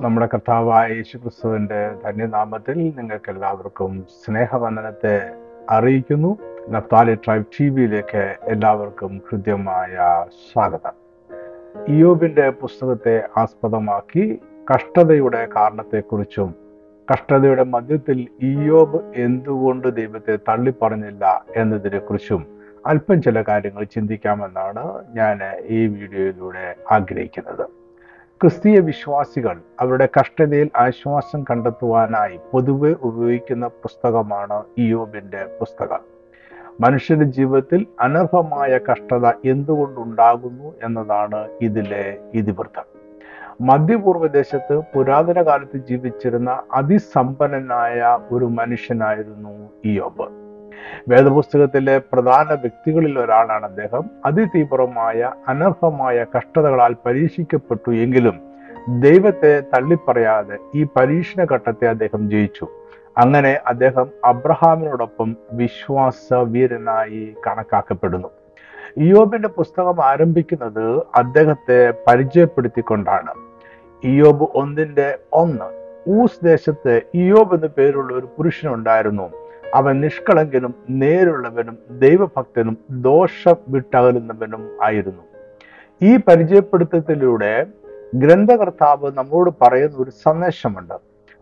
നമ്മുടെ കർത്താവായ യേശു യേശുക്രിസ്തുവിന്റെ ധന്യനാമത്തിൽ നിങ്ങൾക്ക് എല്ലാവർക്കും സ്നേഹവന്ദനത്തെ അറിയിക്കുന്നു. നഫ്താലി ട്രൈബ് ടി വിയിലേക്ക് എല്ലാവർക്കും ഹൃദ്യമായ സ്വാഗതം. ഇയോബിന്റെ പുസ്തകത്തെ ആസ്പദമാക്കി കഷ്ടതയുടെ കാരണത്തെക്കുറിച്ചും കഷ്ടതയുടെ മധ്യത്തിൽ ഇയോബ് എന്തുകൊണ്ട് ദൈവത്തെ തള്ളിപ്പറഞ്ഞില്ല എന്നതിനെക്കുറിച്ചും അല്പം ചില കാര്യങ്ങൾ ചിന്തിക്കാമെന്നാണ് ഞാൻ ഈ വീഡിയോയിലൂടെ ആഗ്രഹിക്കുന്നത്. ക്രിസ്തീയ വിശ്വാസികൾ അവരുടെ കഷ്ടതയിൽ ആശ്വാസം കണ്ടെത്തുവാനായി പൊതുവെ ഉപയോഗിക്കുന്ന പുസ്തകമാണ് ഇയോബിന്റെ പുസ്തകം. മനുഷ്യന്റെ ജീവിതത്തിൽ അനർഹമായ കഷ്ടത എന്തുകൊണ്ടുണ്ടാകുന്നു എന്നതാണ് ഇതിലെ ഇതിവൃത്തം. മധ്യപൂർവ ദേശത്ത് പുരാതന കാലത്ത് ജീവിച്ചിരുന്ന അതിസമ്പന്നനായ ഒരു മനുഷ്യനായിരുന്നു ഇയോബ് വേദപുസ്തകത്തിലെ പ്രധാന വ്യക്തികളിൽ ഒരാളാണ് അദ്ദേഹം. അതിതീവ്രമായ അനർഹമായ കഷ്ടതകളാൽ പരീക്ഷിക്കപ്പെട്ടു എങ്കിലും ദൈവത്തെ തള്ളിപ്പറയാതെ ഈ പരീക്ഷണ ഘട്ടത്തെ അദ്ദേഹം ജയിച്ചു. അങ്ങനെ അദ്ദേഹം അബ്രഹാമിനോടൊപ്പം വിശ്വാസ വീരനായി കണക്കാക്കപ്പെടുന്നു. ഇയോബിന്റെ പുസ്തകം ആരംഭിക്കുന്നത് അദ്ദേഹത്തെ പരിചയപ്പെടുത്തിക്കൊണ്ടാണ്. ഇയോബ് ഒന്നിന്റെ ഒന്ന് ഊസ് ദേശത്ത് ഇയോബ് എന്ന പേരുള്ള ഒരു പുരുഷനുണ്ടായിരുന്നു. അവൻ നിഷ്കളങ്കനും നേരുള്ളവനും ദൈവഭക്തനും ദോഷം വിട്ടകലുന്നവനും ആയിരുന്നു. ഈ പരിചയപ്പെടുത്തത്തിലൂടെ ഗ്രന്ഥകർത്താവ് നമ്മോട് പറയുന്ന ഒരു സന്ദേശമുണ്ട്.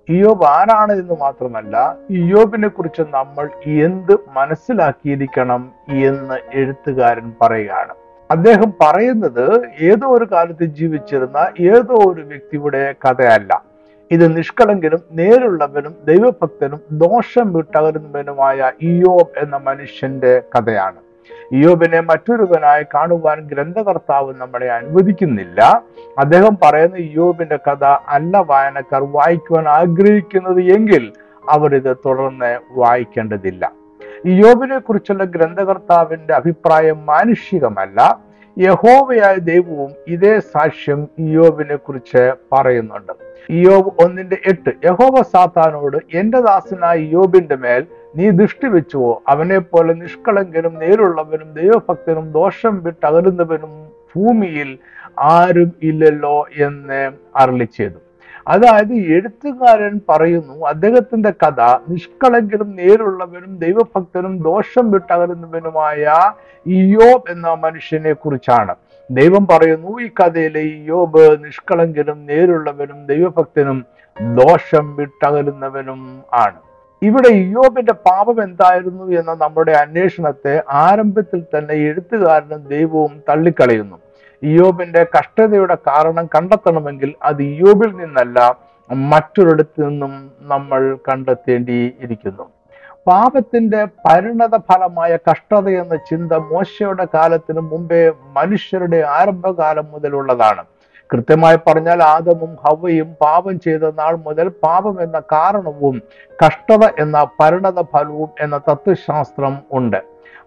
ഇയോബ് ആരാണ് എന്ന് മാത്രമല്ല ഇയോബിനെ കുറിച്ച് നമ്മൾ എന്ത് മനസ്സിലാക്കിയിരിക്കണം എന്ന് എഴുത്തുകാരൻ പറയുകയാണ്. അദ്ദേഹം പറയുന്നത് ഏതോ ഒരു കാലത്ത് ജീവിച്ചിരുന്ന ഏതോ ഒരു വ്യക്തിയുടെ കഥയല്ല. ഇത് നിഷ്കളങ്കനും നേരുള്ളവനും ദൈവഭക്തനും ദോഷം വിട്ടകരുന്നവനുമായ ഇയോബ് എന്ന മനുഷ്യന്റെ കഥയാണ്. ഇയോബിനെ മറ്റൊരുവനായി കാണുവാൻ ഗ്രന്ഥകർത്താവ് നമ്മളെ അനുവദിക്കുന്നില്ല. അദ്ദേഹം പറയുന്ന ഇയോബിന്റെ കഥ അല്ല വായനക്കാർ വായിക്കുവാൻ ആഗ്രഹിക്കുന്നത് എങ്കിൽ അവരിത് തുടർന്ന് വായിക്കേണ്ടതില്ല. ഇയോബിനെ കുറിച്ചുള്ള ഗ്രന്ഥകർത്താവിന്റെ അഭിപ്രായം മാനുഷികമല്ല. യഹോവയായ ദൈവവും ഇതേ സാക്ഷ്യം ഇയോബിനെ കുറിച്ച് പറയുന്നുണ്ട്. ഇയോബ് ഒന്നിന്റെ എട്ട്. യഹോവ സാത്താനോട് എന്റെ ദാസനായ യോബിന്റെ മേൽ നീ ദൃഷ്ടി വെച്ചുവോ? അവനെ പോലെ നിഷ്കളങ്കനും നേരുള്ളവനും ദൈവഭക്തനും ദോഷം വിട്ടകലുന്നവനും ഭൂമിയിൽ ആരും ഇല്ലല്ലോ എന്ന് അരളി ചെയ്തു. അതായത് എഴുത്തുകാരൻ പറയുന്നു അദ്ദേഹത്തിന്റെ കഥ നിഷ്കളങ്കനും നേരുള്ളവനും ദൈവഭക്തനും ദോഷം വിട്ടകലുന്നവനുമായ ഇയോബ് എന്ന മനുഷ്യനെ കുറിച്ചാണ് ദൈവം പറയുന്നു ഈ കഥയിലെ ഇയോബ് നിഷ്കളങ്കനും നേരുള്ളവനും ദൈവഭക്തനും ദോഷം വിട്ടകലുന്നവനും ആണ്. ഇവിടെ ഇയോബിന്റെ പാപം എന്തായിരുന്നു എന്ന നമ്മുടെ അന്വേഷണത്തെ ആരംഭത്തിൽ തന്നെ എഴുത്തുകാരനും ദൈവവും തള്ളിക്കളയുന്നു. ഇയോബിന്റെ കഷ്ടതയുടെ കാരണം കണ്ടെത്തണമെങ്കിൽ അത് ഇയോബിൽ നിന്നല്ല മറ്റൊരിടത്തു നിന്നും നമ്മൾ കണ്ടെത്തേണ്ടിയിരിക്കുന്നു. പാപത്തിന്റെ പരിണത ഫലമായ കഷ്ടത എന്ന ചിന്ത മോശയുടെ കാലത്തിന് മുമ്പേ മനുഷ്യരുടെ ആരംഭകാലം മുതലുള്ളതാണ്. കൃത്യമായി പറഞ്ഞാൽ ആദമും ഹവയും പാപം ചെയ്ത നാൾ മുതൽ പാപം എന്ന കാരണവും കഷ്ടത എന്ന പരിണത ഫലവും എന്ന തത്വശാസ്ത്രം ഉണ്ട്.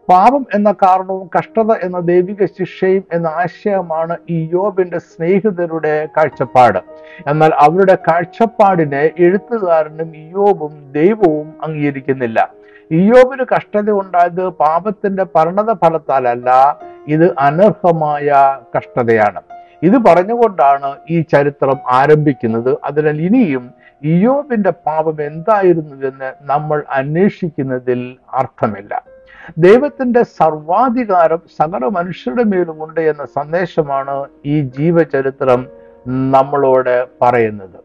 പാപം എന്ന കാരണവും കഷ്ടത എന്ന ദൈവിക ശിക്ഷയും എന്ന ആശയമാണ് ഈ യോബിന്റെ സ്നേഹിതരുടെ കാഴ്ചപ്പാട്. എന്നാൽ അവരുടെ കാഴ്ചപ്പാടിനെ എഴുത്തുകാരനും യോബും ദൈവവും അംഗീകരിക്കുന്നില്ല. ഇയോബിന് കഷ്ടത ഉണ്ടായത് പാപത്തിന്റെ പരിണത ഫലത്താലല്ല ഇത് അനർഹമായ കഷ്ടതയാണ്. ഇത് പറഞ്ഞുകൊണ്ടാണ് ഈ ചരിത്രം ആരംഭിക്കുന്നത്. അതിനാൽ ഇനിയും ഇയോബിന്റെ പാപം എന്തായിരുന്നുവെന്ന് നമ്മൾ അന്വേഷിക്കുന്നതിൽ അർത്ഥമില്ല. ദൈവത്തിന്റെ സർവാധികാരം സകല മനുഷ്യരുടെ മേലുമുണ്ട് എന്ന സന്ദേശമാണ് ഈ ജീവചരിത്രം നമ്മളോട് പറയുന്നത്.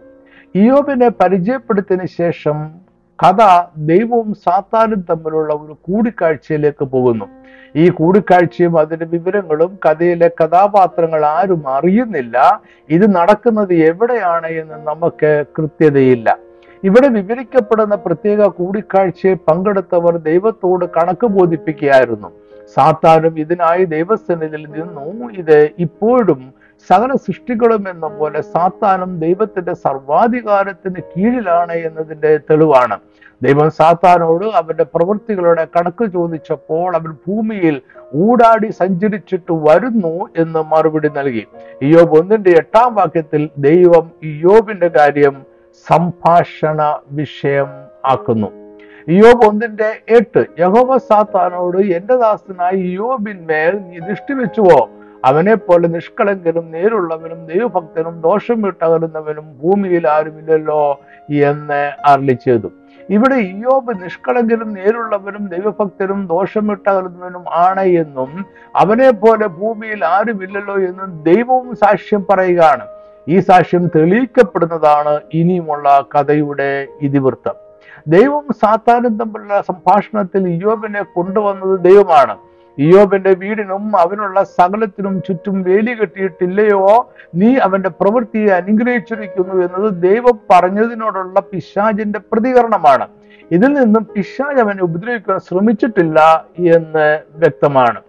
ഇയോബിനെ പരിചയപ്പെടുത്തിയതിന് ശേഷം കഥ ദൈവവും സാത്താനും തമ്മിലുള്ള ഒരു കൂടിക്കാഴ്ചയിലേക്ക് പോകുന്നു. ഈ കൂടിക്കാഴ്ചയും അതിന്റെ വിവരങ്ങളും കഥയിലെ കഥാപാത്രങ്ങൾ ആരും അറിയുന്നില്ല. ഇത് നടക്കുന്നത് എവിടെയാണ് എന്ന് നമുക്ക് കൃത്യതയില്ല. ഇവിടെ വിവരിക്കപ്പെടുന്ന പ്രത്യേക കൂടിക്കാഴ്ചയിൽ പങ്കെടുത്തവർ ദൈവത്തോട് കണക്ക് ബോധിപ്പിക്കുകയായിരുന്നു. സാത്താനും ഇതിനായി ദൈവസന്നിധിയിൽ നിന്നു. ഇത് ഇപ്പോഴും സകല സൃഷ്ടികളും എന്ന പോലെ സാത്താനും ദൈവത്തിന്റെ സർവാധികാരത്തിന് കീഴിലാണ് എന്നതിന്റെ തെളിവാണ്. ദൈവം സാത്താനോട് അവന്റെ പ്രവൃത്തികളുടെ കണക്ക് ചോദിച്ചപ്പോൾ അവൻ ഭൂമിയിൽ ഊടാടി സഞ്ചരിച്ചിട്ട് വരുന്നു എന്ന് മറുപടി നൽകി. ഇയോബ് ഒന്നിന്റെ എട്ടാം വാക്യത്തിൽ ദൈവം ഇയോബിന്റെ കാര്യം സംഭാഷണ വിഷയം ആക്കുന്നു. യോബ് ഒന്നിന്റെ എട്ട് യഹോവ സാത്താനോട് എന്റെ ദാസനായി യോബിന്മേൽ നീ ദൃഷ്ടി വെച്ചുവോ? അവനെ പോലെ നിഷ്കളങ്കനും നേരുള്ളവനും ദൈവഭക്തനും ദോഷം വിട്ടകലുന്നവനും ഭൂമിയിൽ ആരുമില്ലല്ലോ? എന്ന് അരളി ചെയ്തു. ഇവിടെ ഇയോബ് നിഷ്കളങ്കനും നേരുള്ളവനും ദൈവഭക്തനും ദോഷം വിട്ടകലുന്നവനും ആണ് എന്നും അവനെ പോലെ ഭൂമിയിൽ ആരുമില്ലല്ലോ എന്നും ദൈവവും സാക്ഷ്യം പറയുകയാണ്. ഈ സാക്ഷ്യം തെളിയിക്കപ്പെടുന്നതാണ് ഇനിയുമുള്ള കഥയുടെ ഇതിവൃത്തം. ദൈവം സാത്താനും തമ്മിലുള്ള സംഭാഷണത്തിൽ യോബിനെ കൊണ്ടുവന്നത് ദൈവമാണ്. ഇയോബിന്റെ വീടിനും അവനുള്ള സകലത്തിനും ചുറ്റും വേലി കെട്ടിയിട്ടില്ലയോ? നീ അവന്റെ പ്രവൃത്തിയെ അനുഗ്രഹിച്ചിരിക്കുന്നു എന്നത് ദൈവം പറഞ്ഞതിനോടുള്ള പിശാജിന്റെ പ്രതികരണമാണ്. ഇതിൽ നിന്നും പിശാജ് അവനെ ഉപദ്രവിക്കാൻ ശ്രമിച്ചിട്ടില്ല എന്ന് വ്യക്തമാണ്.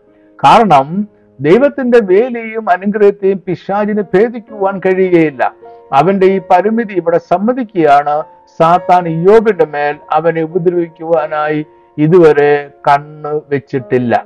കാരണം ദൈവത്തിന്റെ വേലയും അനുഗ്രഹത്തെയും പിശാജിന് ഭേദിക്കുവാൻ കഴിയുകയില്ല. അവന്റെ ഈ പരിമിതി ഇവിടെ സമ്മതിക്കുകയാണ്. സാത്താൻ യോഗിന്റെ മേൽ അവനെ ഉപദ്രവിക്കുവാനായി ഇതുവരെ കണ്ണ് വെച്ചിട്ടില്ല.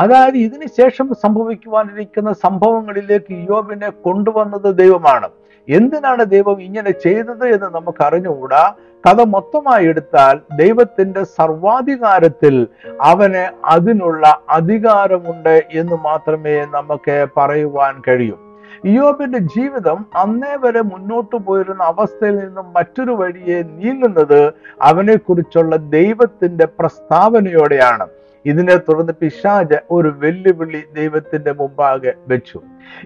അതായത് ഇതിനുശേഷം സംഭവിക്കുവാനിരിക്കുന്ന സംഭവങ്ങളിലേക്ക് യോബിനെ കൊണ്ടുവന്നത് ദൈവമാണ്. എന്തിനാണ് ദൈവം ഇങ്ങനെ ചെയ്തത് എന്ന് നമുക്ക് അറിഞ്ഞുകൂടാ കഥ മൊത്തമായി എടുത്താൽ ദൈവത്തിന്റെ സർവാധികാരത്തിൽ അവന് അതിനുള്ള അധികാരമുണ്ട് എന്ന് മാത്രമേ നമുക്ക് പറയുവാൻ കഴിയൂ. ഇയോബിന്റെ ജീവിതം അന്നേ വരെ മുന്നോട്ടു പോയിരുന്ന അവസ്ഥയിൽ നിന്നും മറ്റൊരു വഴിയെ നീങ്ങുന്നത് അവനെ കുറിച്ചുള്ള ദൈവത്തിന്റെ പ്രസ്താവനയോടെയാണ്. ഇതിനെ തുടർന്ന് പിശാജ് ഒരു വെല്ലുവിളി ദൈവത്തിന്റെ മുമ്പാകെ വെച്ചു.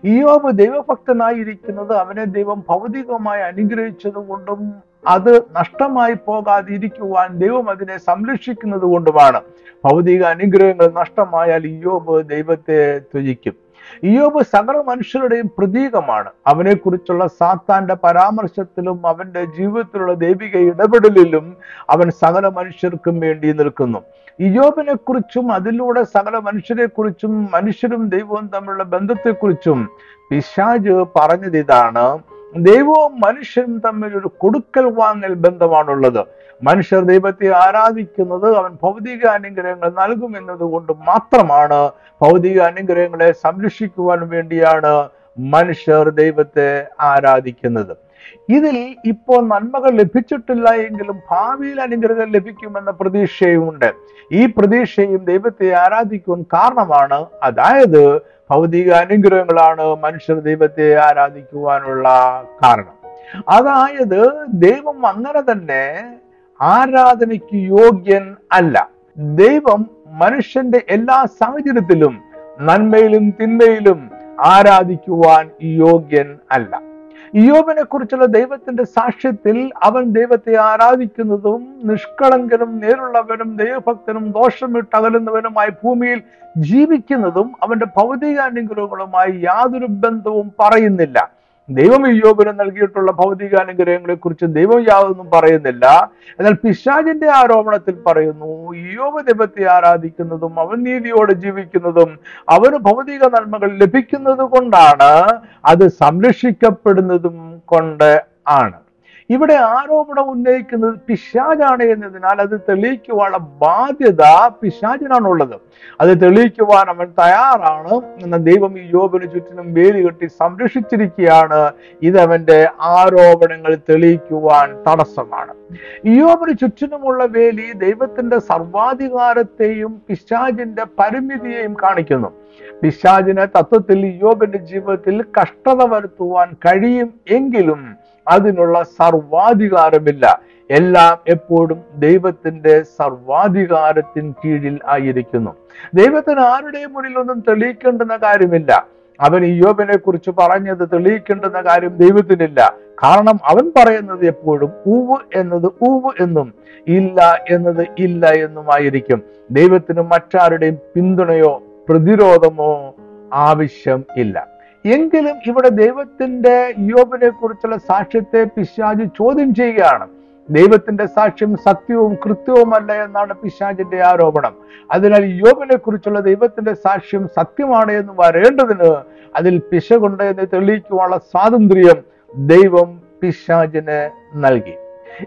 ഇയോബ് ദൈവഭക്തനായിരിക്കുന്നത് അവനെ ദൈവം ഭൗതികമായി അനുഗ്രഹിച്ചത് കൊണ്ടും അത് നഷ്ടമായി പോകാതിരിക്കുവാൻ ദൈവം അതിനെ സംരക്ഷിക്കുന്നത് കൊണ്ടുമാണ്. ഭൗതിക അനുഗ്രഹങ്ങൾ നഷ്ടമായാൽ ഇയോബ് ദൈവത്തെ ത്യജിക്കും ഇയോബ് സകല മനുഷ്യരുടെയും പ്രതീകമാണ്. അവനെക്കുറിച്ചുള്ള സാത്താന്റെ പരാമർശത്തിലും അവന്റെ ജീവിതത്തിലുള്ള ദൈവിക ഇടപെടലിലും അവൻ സകല മനുഷ്യർക്കും വേണ്ടി നിൽക്കുന്നു. ഇയോബിനെ കുറിച്ചും അതിലൂടെ സകല മനുഷ്യരെ കുറിച്ചും മനുഷ്യരും ദൈവവും തമ്മിലുള്ള ബന്ധത്തെക്കുറിച്ചും പിശാജ് പറഞ്ഞത് ഇതാണ്. ദൈവവും മനുഷ്യനും തമ്മിൽ ഒരു കൊടുക്കൽ വാങ്ങൽ ബന്ധമാണുള്ളത്. മനുഷ്യർ ദൈവത്തെ ആരാധിക്കുന്നത് അവൻ ഭൗതിക അനുഗ്രഹങ്ങൾ നൽകും എന്നതുകൊണ്ട് മാത്രമാണ്. ഭൗതിക അനുഗ്രഹങ്ങളെ സംരക്ഷിക്കുവാൻ വേണ്ടിയാണ് മനുഷ്യർ ദൈവത്തെ ആരാധിക്കുന്നത്. ഇതിൽ ഇപ്പോൾ നന്മകൾ ലഭിച്ചിട്ടില്ല എങ്കിലും ഭാവിയിൽ അനുഗ്രഹം ലഭിക്കുമെന്ന പ്രതീക്ഷയുമുണ്ട്. ഈ പ്രതീക്ഷയും ദൈവത്തെ ആരാധിക്കുവാൻ കാരണമാണ്. അതായത് ഭൗതിക അനുഗ്രഹങ്ങളാണ് മനുഷ്യർ ദൈവത്തെ ആരാധിക്കുവാനുള്ള കാരണം. അതായത് ദൈവം അങ്ങനെ തന്നെ ആരാധനയ്ക്ക് യോഗ്യൻ അല്ല. ദൈവം മനുഷ്യന്റെ എല്ലാ സാഹചര്യത്തിലും നന്മയിലും തിന്മയിലും ആരാധിക്കുവാൻ യോഗ്യൻ അല്ല. ഇയോബിനെ കുറിച്ചുള്ള ദൈവത്തിന്റെ സാക്ഷ്യത്തിൽ അവൻ ദൈവത്തെ ആരാധിക്കുന്നതും നിഷ്കളങ്കനും നേരുള്ളവനും ദൈവഭക്തനും ദോഷമിട്ട് അകലുന്നവനുമായി ഭൂമിയിൽ ജീവിക്കുന്നതും അവന്റെ ഭൗതിക അനുഗ്രഹങ്ങളുമായി യാതൊരു ബന്ധവും പറയുന്നില്ല. ദൈവം യോബിന് നൽകിയിട്ടുള്ള ഭൗതിക അനുഗ്രഹങ്ങളെ കുറിച്ച് ദൈവം യാതൊന്നും പറയുന്നില്ല. എന്നാൽ പിശാജിന്റെ ആരോപണത്തിൽ പറയുന്നു യോബ് ദൈവത്തെ ആരാധിക്കുന്നതും അവൻ നീതിയോടെ ജീവിക്കുന്നതും അവന് ഭൗതിക നന്മകൾ ലഭിക്കുന്നത് കൊണ്ടാണ് അത് സംരക്ഷിക്കപ്പെടുന്നതും കൊണ്ട് ആണ്. ഇവിടെ ആരോപണം ഉന്നയിക്കുന്നത് പിശാജാണ് എന്നതിനാൽ അത് തെളിയിക്കുവാനുള്ള ബാധ്യത പിശാജിനാണുള്ളത് അത് തെളിയിക്കുവാൻ അവൻ തയ്യാറാണ്. എന്ന ദൈവം ഈ യോബിന് ചുറ്റിനും വേലി കെട്ടി സംരക്ഷിച്ചിരിക്കുകയാണ്. ഇതവന്റെ ആരോപണങ്ങൾ തെളിയിക്കുവാൻ തടസ്സമാണ്. യോബിന് ചുറ്റിനുമുള്ള വേലി ദൈവത്തിന്റെ സർവാധികാരത്തെയും പിശാജിന്റെ പരിമിതിയെയും കാണിക്കുന്നു. പിശാജിന് തത്വത്തിൽ യോബിന്റെ ജീവിതത്തിൽ കഷ്ടത വരുത്തുവാൻ കഴിയും എങ്കിലും അതിനുള്ള സർവാധികാരമില്ല. എല്ലാം എപ്പോഴും ദൈവത്തിന്റെ സർവാധികാരത്തിൻ കീഴിൽ ആയിരിക്കുന്നു. ദൈവത്തിന് ആരുടെയും മുന്നിൽ ഒന്നും തെളിയിക്കേണ്ടുന്ന കാര്യമില്ല. അവൻ യോബിനെ കുറിച്ച് പറഞ്ഞത് തെളിയിക്കേണ്ടുന്ന കാര്യം ദൈവത്തിനില്ല. കാരണം അവൻ പറയുന്നത് എപ്പോഴും ഊവ് എന്നത് ഊവ് എന്നും ഇല്ല എന്നത് ഇല്ല എന്നുമായിരിക്കും ദൈവത്തിന് മറ്റാരുടെയും പിന്തുണയോ പ്രതിരോധമോ ആവശ്യം ഇല്ല. എങ്കിലും ഇവിടെ ദൈവത്തിന്റെ യോബിനെ കുറിച്ചുള്ള സാക്ഷ്യത്തെ പിശാജ് ചോദ്യം ചെയ്യുകയാണ്. ദൈവത്തിന്റെ സാക്ഷ്യം സത്യവും കൃത്യവുമല്ല എന്നാണ് പിശാജിന്റെ ആരോപണം. അതിനാൽ യോബിനെ കുറിച്ചുള്ള ദൈവത്തിന്റെ സാക്ഷ്യം സത്യമാണ് എന്ന് വരേണ്ടതിന് അതിൽ പിശകുണ്ട് എന്ന് തെളിയിക്കുവാനുള്ള സ്വാതന്ത്ര്യം ദൈവം പിശാജിന് നൽകി.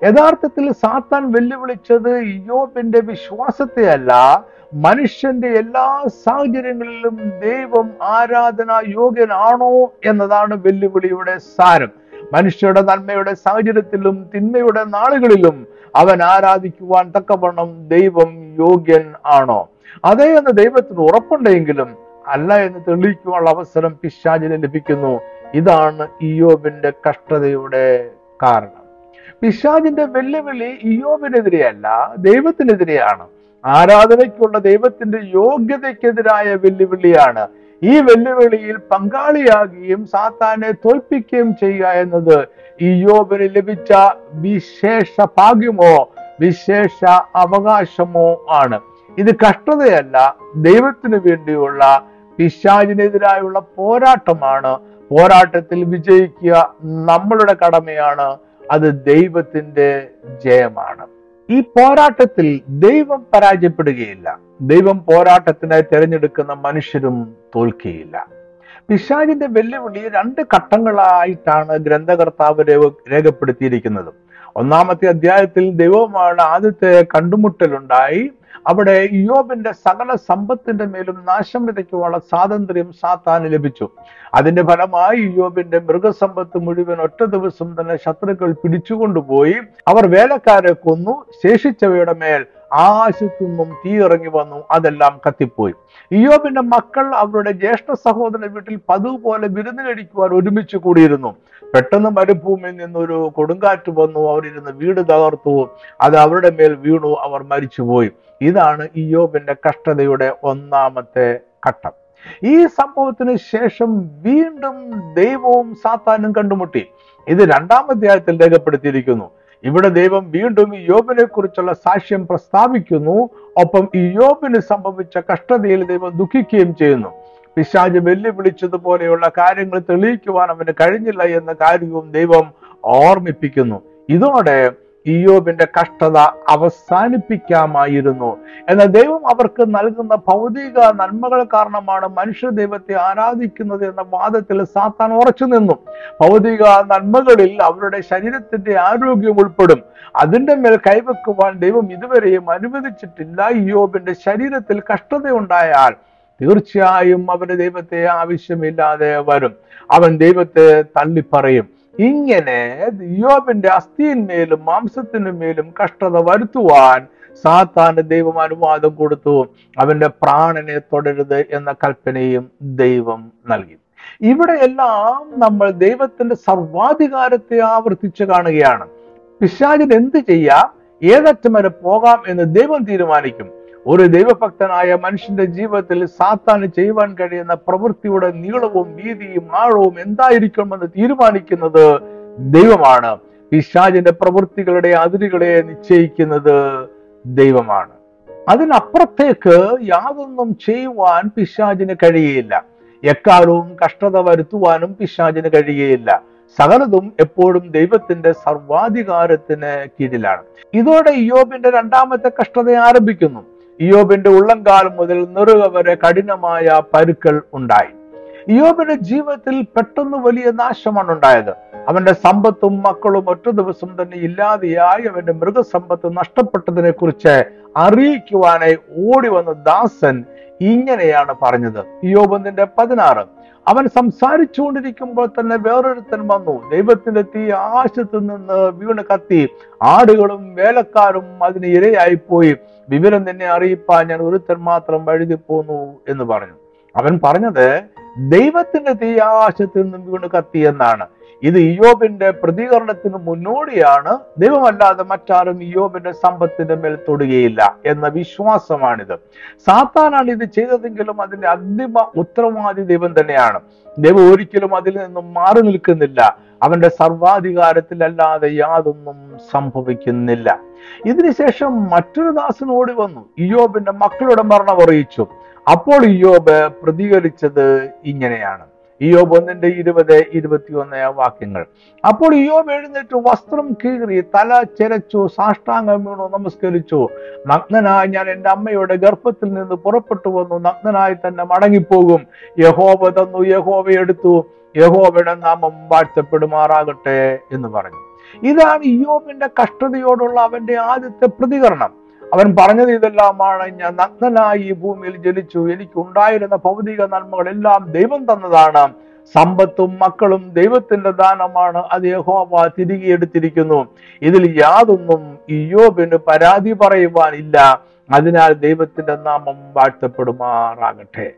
യഥാർത്ഥത്തിൽ സാത്താൻ വെല്ലുവിളിച്ചത് യോബിന്റെ വിശ്വാസത്തെ അല്ല മനുഷ്യന്റെ എല്ലാ സാഹചര്യങ്ങളിലും ദൈവം ആരാധന യോഗ്യനാണോ എന്നതാണ് വെല്ലുവിളിയുടെ സാരം. മനുഷ്യരുടെ നന്മയുടെ സാഹചര്യത്തിലും തിന്മയുടെ നാളുകളിലും അവൻ ആരാധിക്കുവാൻ തക്കവണ്ണം ദൈവം യോഗ്യൻ ആണോ? അതേ എന്ന് ദൈവത്തിന് ഉറപ്പുണ്ടെങ്കിലും അല്ല എന്ന് തെളിയിക്കുവാനുള്ള അവസരം പിശാചിന് ലഭിക്കുന്നു. ഇതാണ് ഇയോബിന്റെ കഷ്ടതയുടെ കാരണം. പിശാചിന്റെ വെല്ലുവിളി ഇയോബിനെതിരെയല്ല ദൈവത്തിനെതിരെയാണ്. ആരാധനയ്ക്കുള്ള ദൈവത്തിന്റെ യോഗ്യതയ്ക്കെതിരായ വെല്ലുവിളിയാണ്. ഈ വെല്ലുവിളിയിൽ പങ്കാളിയാകുകയും സാത്താനെ തോൽപ്പിക്കുകയും ചെയ്യുക എന്നത് ഇയോബിന് ലഭിച്ച വിശേഷ ഭാഗ്യമോ വിശേഷ അവകാശമോ ആണ്. ഇത് കഷ്ടതയല്ല ദൈവത്തിനു വേണ്ടിയുള്ള പിശാചിനെതിരായുള്ള പോരാട്ടമാണ്. പോരാട്ടത്തിൽ വിജയിക്കുക നമ്മളുടെ കടമയാണ്. അത് ദൈവത്തിന്റെ ജയമാണ്. ഈ പോരാട്ടത്തിൽ ദൈവം പരാജയപ്പെടുകയില്ല. ദൈവം പോരാട്ടത്തിനായി തിരഞ്ഞെടുക്കുന്ന മനുഷ്യരും തോൽക്കുകയില്ല. പിശാജിന്റെ വെല്ലുവിളി രണ്ട് ഘട്ടങ്ങളായിട്ടാണ് ഗ്രന്ഥകർത്താവ് രേഖപ്പെടുത്തിയിരിക്കുന്നത്. ഒന്നാമത്തെ അധ്യായത്തിൽ ദൈവമാണ് ആദ്യത്തെ കണ്ടുമുട്ടലുണ്ടായി. അവിടെ യോബിന്റെ സകല സമ്പത്തിന്റെ മേലും നാശം വിതയ്ക്കുവാനുള്ള സ്വാതന്ത്ര്യം സാത്താന് ലഭിച്ചു. അതിന്റെ ഫലമായി യോബിന്റെ മൃഗസമ്പത്ത് മുഴുവൻ ഒറ്റ ദിവസം തന്നെ ശത്രുക്കൾ പിടിച്ചുകൊണ്ടുപോയി. അവർ വേലക്കാരെ കൊന്നു. ശേഷിച്ചവയുടെ മേൽ ആകാശത്തു നിന്നും തീ ഇറങ്ങി വന്നു. അതെല്ലാം കത്തിപ്പോയി. ഇയോബിന്റെ മക്കൾ അവരുടെ ജ്യേഷ്ഠ സഹോദരന്റെ വീട്ടിൽ പതിവ് പോലെ വിരുന്ന് കഴിക്കുവാൻ ഒരുമിച്ച് കൂടിയിരുന്നു. പെട്ടെന്ന് മരുഭൂമിയിൽ നിന്നൊരു കൊടുങ്കാറ്റ് വന്നു അവരിരുന്ന് വീട് തകർത്തു അത് അവരുടെ മേൽ വീണു അവർ മരിച്ചുപോയി. ഇതാണ് ഇയോബിന്റെ കഷ്ടതയുടെ ഒന്നാമത്തെ ഘട്ടം. ഈ സംഭവത്തിന് ശേഷം വീണ്ടും ദൈവവും സാത്താനും കണ്ടുമുട്ടി. ഇത് രണ്ടാം അധ്യായത്തിൽ രേഖപ്പെടുത്തിയിരിക്കുന്നു. ഇവിടെ ദൈവം വീണ്ടും യോബിനെ കുറിച്ചുള്ള സാക്ഷ്യം പ്രസ്താവിക്കുന്നു. ഒപ്പം ഈ യോബിന് സംഭവിച്ച കഷ്ടതയിൽ ദൈവം ദുഃഖിക്കുകയും ചെയ്യുന്നു. പിശാജ് വെല്ലുവിളിച്ചതുപോലെയുള്ള കാര്യങ്ങൾ തെളിയിക്കുവാൻ അവന് കഴിഞ്ഞില്ല എന്ന കാര്യവും ദൈവം ഓർമ്മിപ്പിക്കുന്നു. ഇതോടെ ഇയോബിന്റെ കഷ്ടത അവസാനിപ്പിക്കാമായിരുന്നു. എന്നാൽ ദൈവം അവർക്ക് നൽകുന്ന ഭൗതിക നന്മകൾ കാരണമാണ് മനുഷ്യ ദൈവത്തെ ആരാധിക്കുന്നത് എന്ന വാദത്തിൽ സാത്താൻ ഉറച്ചു നിന്നു. ഭൗതിക നന്മകളിൽ അവരുടെ ശരീരത്തിന്റെ ആരോഗ്യം ഉൾപ്പെടും. അതിന്റെ മേൽ കൈവെക്കുവാൻ ദൈവം ഇതുവരെയും അനുവദിച്ചിട്ടില്ല. ഇയോബിന്റെ ശരീരത്തിൽ കഷ്ടതയുണ്ടായാൽ തീർച്ചയായും അവന് ദൈവത്തെ ആവശ്യമില്ലാതെ വരും. അവൻ ദൈവത്തെ തള്ളിപ്പറയും. ഇങ്ങനെ യോബിന്റെ അസ്ഥിയിന്മേലും മാംസത്തിനുമേലും കഷ്ടത വരുത്തുവാൻ സാത്താന് ദൈവം അനുവാദം കൊടുത്തു. അവന്റെ പ്രാണനെ തുടരുത് എന്ന കൽപ്പനയും ദൈവം നൽകി. ഇവിടെയെല്ലാം നമ്മൾ ദൈവത്തിന്റെ സർവാധികാരത്തെ ആവർത്തിച്ച് കാണുകയാണ്. പിശാചിന് എന്ത് ചെയ്യാം? ഏതറ്റം വരെ പോകാം എന്ന് ദൈവം തീരുമാനിക്കും. ഒരു ദൈവഭക്തനായ മനുഷ്യന്റെ ജീവിതത്തിൽ സാത്താന് ചെയ്യുവാൻ കഴിയുന്ന പ്രവൃത്തിയുടെ നീളവും വീതിയും ആഴവും എന്തായിരിക്കണമെന്ന് തീരുമാനിക്കുന്നത് ദൈവമാണ്. പിശാചിന്റെ പ്രവൃത്തികളുടെ അതിരുകളെ നിശ്ചയിക്കുന്നത് ദൈവമാണ്. അതിനപ്പുറത്തേക്ക് യാതൊന്നും ചെയ്യുവാൻ പിശാജിന് കഴിയുകയില്ല എക്കാലവും കഷ്ടത വരുത്തുവാനും പിശാജിന് കഴിയുകയില്ല സകലതും എപ്പോഴും ദൈവത്തിന്റെ സർവാധികാരത്തിന് കീഴിലാണ്. ഇതോടെ യോബിന്റെ രണ്ടാമത്തെ കഷ്ടത ആരംഭിക്കുന്നു. ഇയോബിന്റെ ഉള്ളംകാലം മുതൽ നെറുക വരെ കഠിനമായ പരുക്കൾ ഉണ്ടായി. ഇയോബിന്റെ ജീവിതത്തിൽ പെട്ടെന്ന് വലിയ നാശമാണ് ഉണ്ടായത്. അവന്റെ സമ്പത്തും മക്കളും ഒറ്റ ദിവസം തന്നെ ഇല്ലാതെയായി അവന്റെ മൃഗസമ്പത്ത് നഷ്ടപ്പെട്ടതിനെ കുറിച്ച് അറിയിക്കുവാനായി ഓടി വന്ന ദാസൻ ഇങ്ങനെയാണ് പറഞ്ഞത്. യോബന്തിന്റെ പതിനാറ്. അവൻ സംസാരിച്ചുകൊണ്ടിരിക്കുമ്പോൾ തന്നെ വേറൊരുത്തൻ വന്നു. ദൈവത്തിന്റെ തീ ആശത്തു നിന്ന് വീണ് കത്തി. ആടുകളും വേലക്കാരും അതിന് ഇരയായി പോയി വിവരം തന്നെ അറിയിപ്പാൻ ഞാൻ ഒരുത്തൻ മാത്രം വഴുതി പോന്നു എന്ന് പറഞ്ഞു. അവൻ പറഞ്ഞത് ദൈവത്തിന്റെ തീ ആശത്തു നിന്നും വീണ് കത്തി എന്നാണ്. ഇത് ഇയോബിന്റെ പ്രതികരണത്തിന് മുന്നോടിയാണ്. ദൈവമല്ലാതെ മറ്റാരും ഇയോബിന്റെ സമ്പത്തിന്റെ മേൽ തൊടുകയില്ല എന്ന വിശ്വാസമാണിത്. സാത്താനാണ് ഇത് ചെയ്തതെങ്കിലും അതിന്റെ അന്തിമ ഉത്തരവാദി ദൈവം തന്നെയാണ്. ദൈവം ഒരിക്കലും അതിൽ നിന്നും മാറി നിൽക്കുന്നില്ല. അവന്റെ സർവാധികാരത്തിലല്ലാതെ യാതൊന്നും സംഭവിക്കുന്നില്ല. ഇതിനുശേഷം മറ്റൊരു ദാസൻ ഓടി വന്നു. ഇയോബിന്റെ മക്കളുടെ മരണം അറിയിച്ചു. അപ്പോൾ ഇയോബ് പ്രതികരിച്ചത് ഇങ്ങനെയാണ്. ഇയോബ് ഒന്നിന്റെ ഇരുപത് ഇരുപത്തിയൊന്ന് വാക്യങ്ങൾ. അപ്പോൾ ഇയോബ് എഴുന്നേറ്റ് വസ്ത്രം കീറി തല ചെരച്ചു സാഷ്ടാംഗം വീണു നമസ്കരിച്ചു. നഗ്നനായി ഞാൻ എന്റെ അമ്മയുടെ ഗർഭത്തിൽ നിന്ന് പുറപ്പെട്ടു വന്നു നഗ്നനായി തന്നെ മടങ്ങിപ്പോകും. യഹോബ തന്നു യഹോബ എടുത്തു. യഹോബയുടെ നാമം വാഴ്ത്തപ്പെടുമാറാകട്ടെ എന്ന് പറഞ്ഞു. ഇതാണ് ഇയോബിന്റെ കഷ്ടതയോടുള്ള അവന്റെ ആദ്യത്തെ പ്രതികരണം. അവൻ പറഞ്ഞത് ഇതെല്ലാമാണ്. ഞാൻ നഗ്നനായി ഈ ഭൂമിയിൽ ജനിച്ചു. എനിക്കുണ്ടായിരുന്ന ഭൗതിക നന്മകളെല്ലാം ദൈവം തന്നതാണ്. സമ്പത്തും മക്കളും ദൈവത്തിന്റെ ദാനമാണ്. അത് യഹോവ തിരികെ എടുത്തിരിക്കുന്നു. ഇതിൽ യാതൊന്നും ഇയോബിന് പരാതി പറയുവാനില്ല അതിനാൽ ദൈവത്തിന്റെ നാമം വാഴ്ത്തപ്പെടുമാറാകട്ടെ.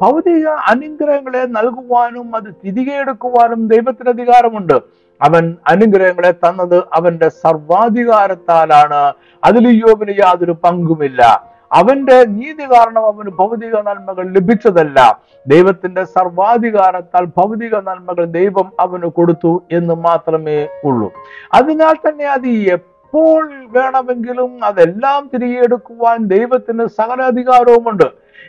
ഭൗതിക അനുഗ്രഹങ്ങളെ നൽകുവാനും അത് തിരികെ എടുക്കുവാനും ദൈവത്തിന് അധികാരമുണ്ട്. അവൻ അനുഗ്രഹങ്ങളെ തന്നത് അവന്റെ സർവാധികാരത്താലാണ്. അതിൽ യോബിന് യാതൊരു പങ്കുമില്ല. അവന്റെ നീതി കാരണം അവന് ഭൗതിക നന്മകൾ ലഭിച്ചതല്ല. ദൈവത്തിന്റെ സർവാധികാരത്താൽ ഭൗതിക നന്മകൾ ദൈവം അവന് കൊടുത്തു എന്ന് മാത്രമേ ഉള്ളൂ. അതിനാൽ തന്നെ അത് എപ്പോൾ വേണമെങ്കിലും അതെല്ലാം തിരികെ എടുക്കുവാൻ ദൈവത്തിന് സകല അധികാരവുമുണ്ട്.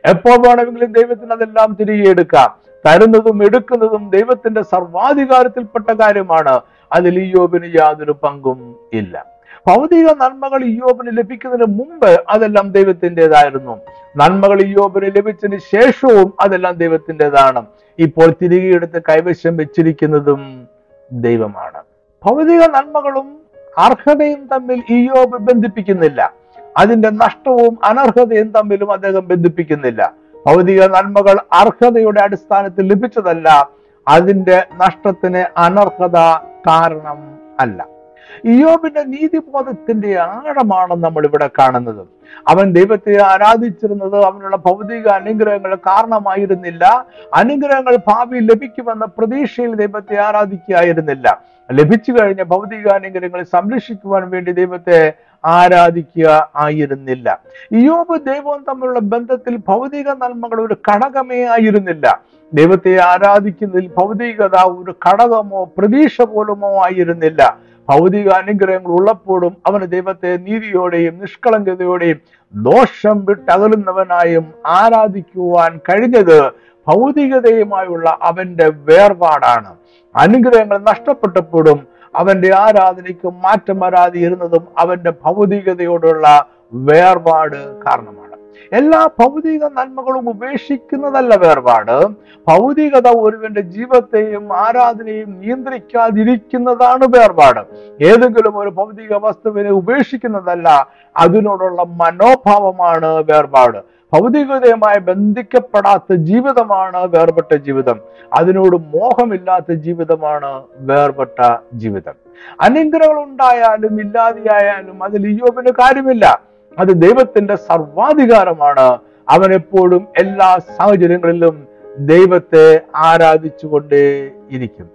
എപ്പോൾ വേണമെങ്കിലും ദൈവത്തിന് അതെല്ലാം തിരികെ എടുക്കാം. തരുന്നതും എടുക്കുന്നതും ദൈവത്തിന്റെ സർവാധികാരത്തിൽപ്പെട്ട കാര്യമാണ്. അതിൽ ഇയോബിന് യാതൊരു പങ്കും ഇല്ല. ഭൗതിക നന്മകൾ ഇയോബിന് ലഭിക്കുന്നതിന് മുമ്പ് അതെല്ലാം ദൈവത്തിന്റെതായിരുന്നു. നന്മകൾ ഇയോബിന് ലഭിച്ചതിന് ശേഷവും അതെല്ലാം ദൈവത്തിന്റെതാണ്. ഇപ്പോൾ തിരികെ എടുത്ത് കൈവശം വെച്ചിരിക്കുന്നതും ദൈവമാണ്. ഭൗതിക നന്മകളും അർഹതയും തമ്മിൽ ഇയോബ് ബന്ധിപ്പിക്കുന്നില്ല. അതിന്റെ നഷ്ടവും അനർഹതയും തമ്മിലും അദ്ദേഹം ബന്ധിപ്പിക്കുന്നില്ല. ഭൗതിക നന്മകൾ അർഹതയുടെ അടിസ്ഥാനത്തിൽ ലഭിച്ചതല്ല അതിന്റെ നഷ്ടത്തിന് അനർഹത കാരണം അല്ല. ഇയോബിന്റെ നീതിബോധത്തിന്റെ ആഴമാണ് നമ്മൾ ഇവിടെ കാണുന്നത്. അവൻ ദൈവത്തെ ആരാധിച്ചിരുന്നത് അവനുള്ള ഭൗതിക അനുഗ്രഹങ്ങൾ കാരണമായിരുന്നില്ല. അനുഗ്രഹങ്ങൾ ഭാവിയിൽ ലഭിക്കുമെന്ന പ്രതീക്ഷയിൽ ദൈവത്തെ ആരാധിക്കുകയായിരുന്നില്ല. ലഭിച്ചു കഴിഞ്ഞ ഭൗതിക അനുഗ്രഹങ്ങളെ സംരക്ഷിക്കുവാൻ വേണ്ടി ദൈവത്തെ ആരാധിക്കുക ആയിരുന്നില്ല. യോബ് ദൈവവും തമ്മിലുള്ള ബന്ധത്തിൽ ഭൗതിക നന്മകൾ ഒരു ഘടകമേ ആയിരുന്നില്ല. ദൈവത്തെ ആരാധിക്കുന്നതിൽ ഭൗതികത ഒരു ഘടകമോ പ്രതീക്ഷ പോലുമോ ആയിരുന്നില്ല. ഭൗതിക അനുഗ്രഹങ്ങൾ ഉള്ളപ്പോഴും അവന് ദൈവത്തെ നീതിയോടെയും നിഷ്കളങ്കതയോടെയും ദോഷം വിട്ടകലുന്നവനായും ആരാധിക്കുവാൻ കഴിഞ്ഞത് ഭൗതികതയുമായുള്ള അവന്റെ വേർപാടാണ്. അനുഗ്രഹങ്ങൾ നഷ്ടപ്പെട്ടപ്പോഴും അവന്റെ ആരാധനയ്ക്ക് മാറ്റം വരാതെ ഇരുന്നതും അവന്റെ ഭൗതികതയോടുള്ള വേർപാട് കാരണമാണ്. എല്ലാ ഭൗതിക നന്മകളും ഉപേക്ഷിക്കുന്നതല്ല വേർപാട്. ഭൗതികത ഒരുവന്റെ ജീവത്തെയും ആരാധനയും നിയന്ത്രിക്കാതിരിക്കുന്നതാണ് വേർപാട്. ഏതെങ്കിലും ഒരു ഭൗതിക വസ്തുവിനെ ഉപേക്ഷിക്കുന്നതല്ല അതിനോടുള്ള മനോഭാവമാണ് വേർപാട്. ഭൗതികതയുമായി ബന്ധിക്കപ്പെടാത്ത ജീവിതമാണ് വേർപെട്ട ജീവിതം. അതിനോട് മോഹമില്ലാത്ത ജീവിതമാണ് വേർപെട്ട ജീവിതം. അനുഗ്രഹങ്ങൾ ഉണ്ടായാലും ഇല്ലാതെയായാലും അതിൽ ഇയോബിന് കാര്യമില്ല. അത് ദൈവത്തിന്റെ സർവാധികാരമാണ്. അവൻ എപ്പോഴും എല്ലാ സാഹചര്യങ്ങളിലും ദൈവത്തെ ആരാധിച്ചുകൊണ്ടേ ഇരിക്കും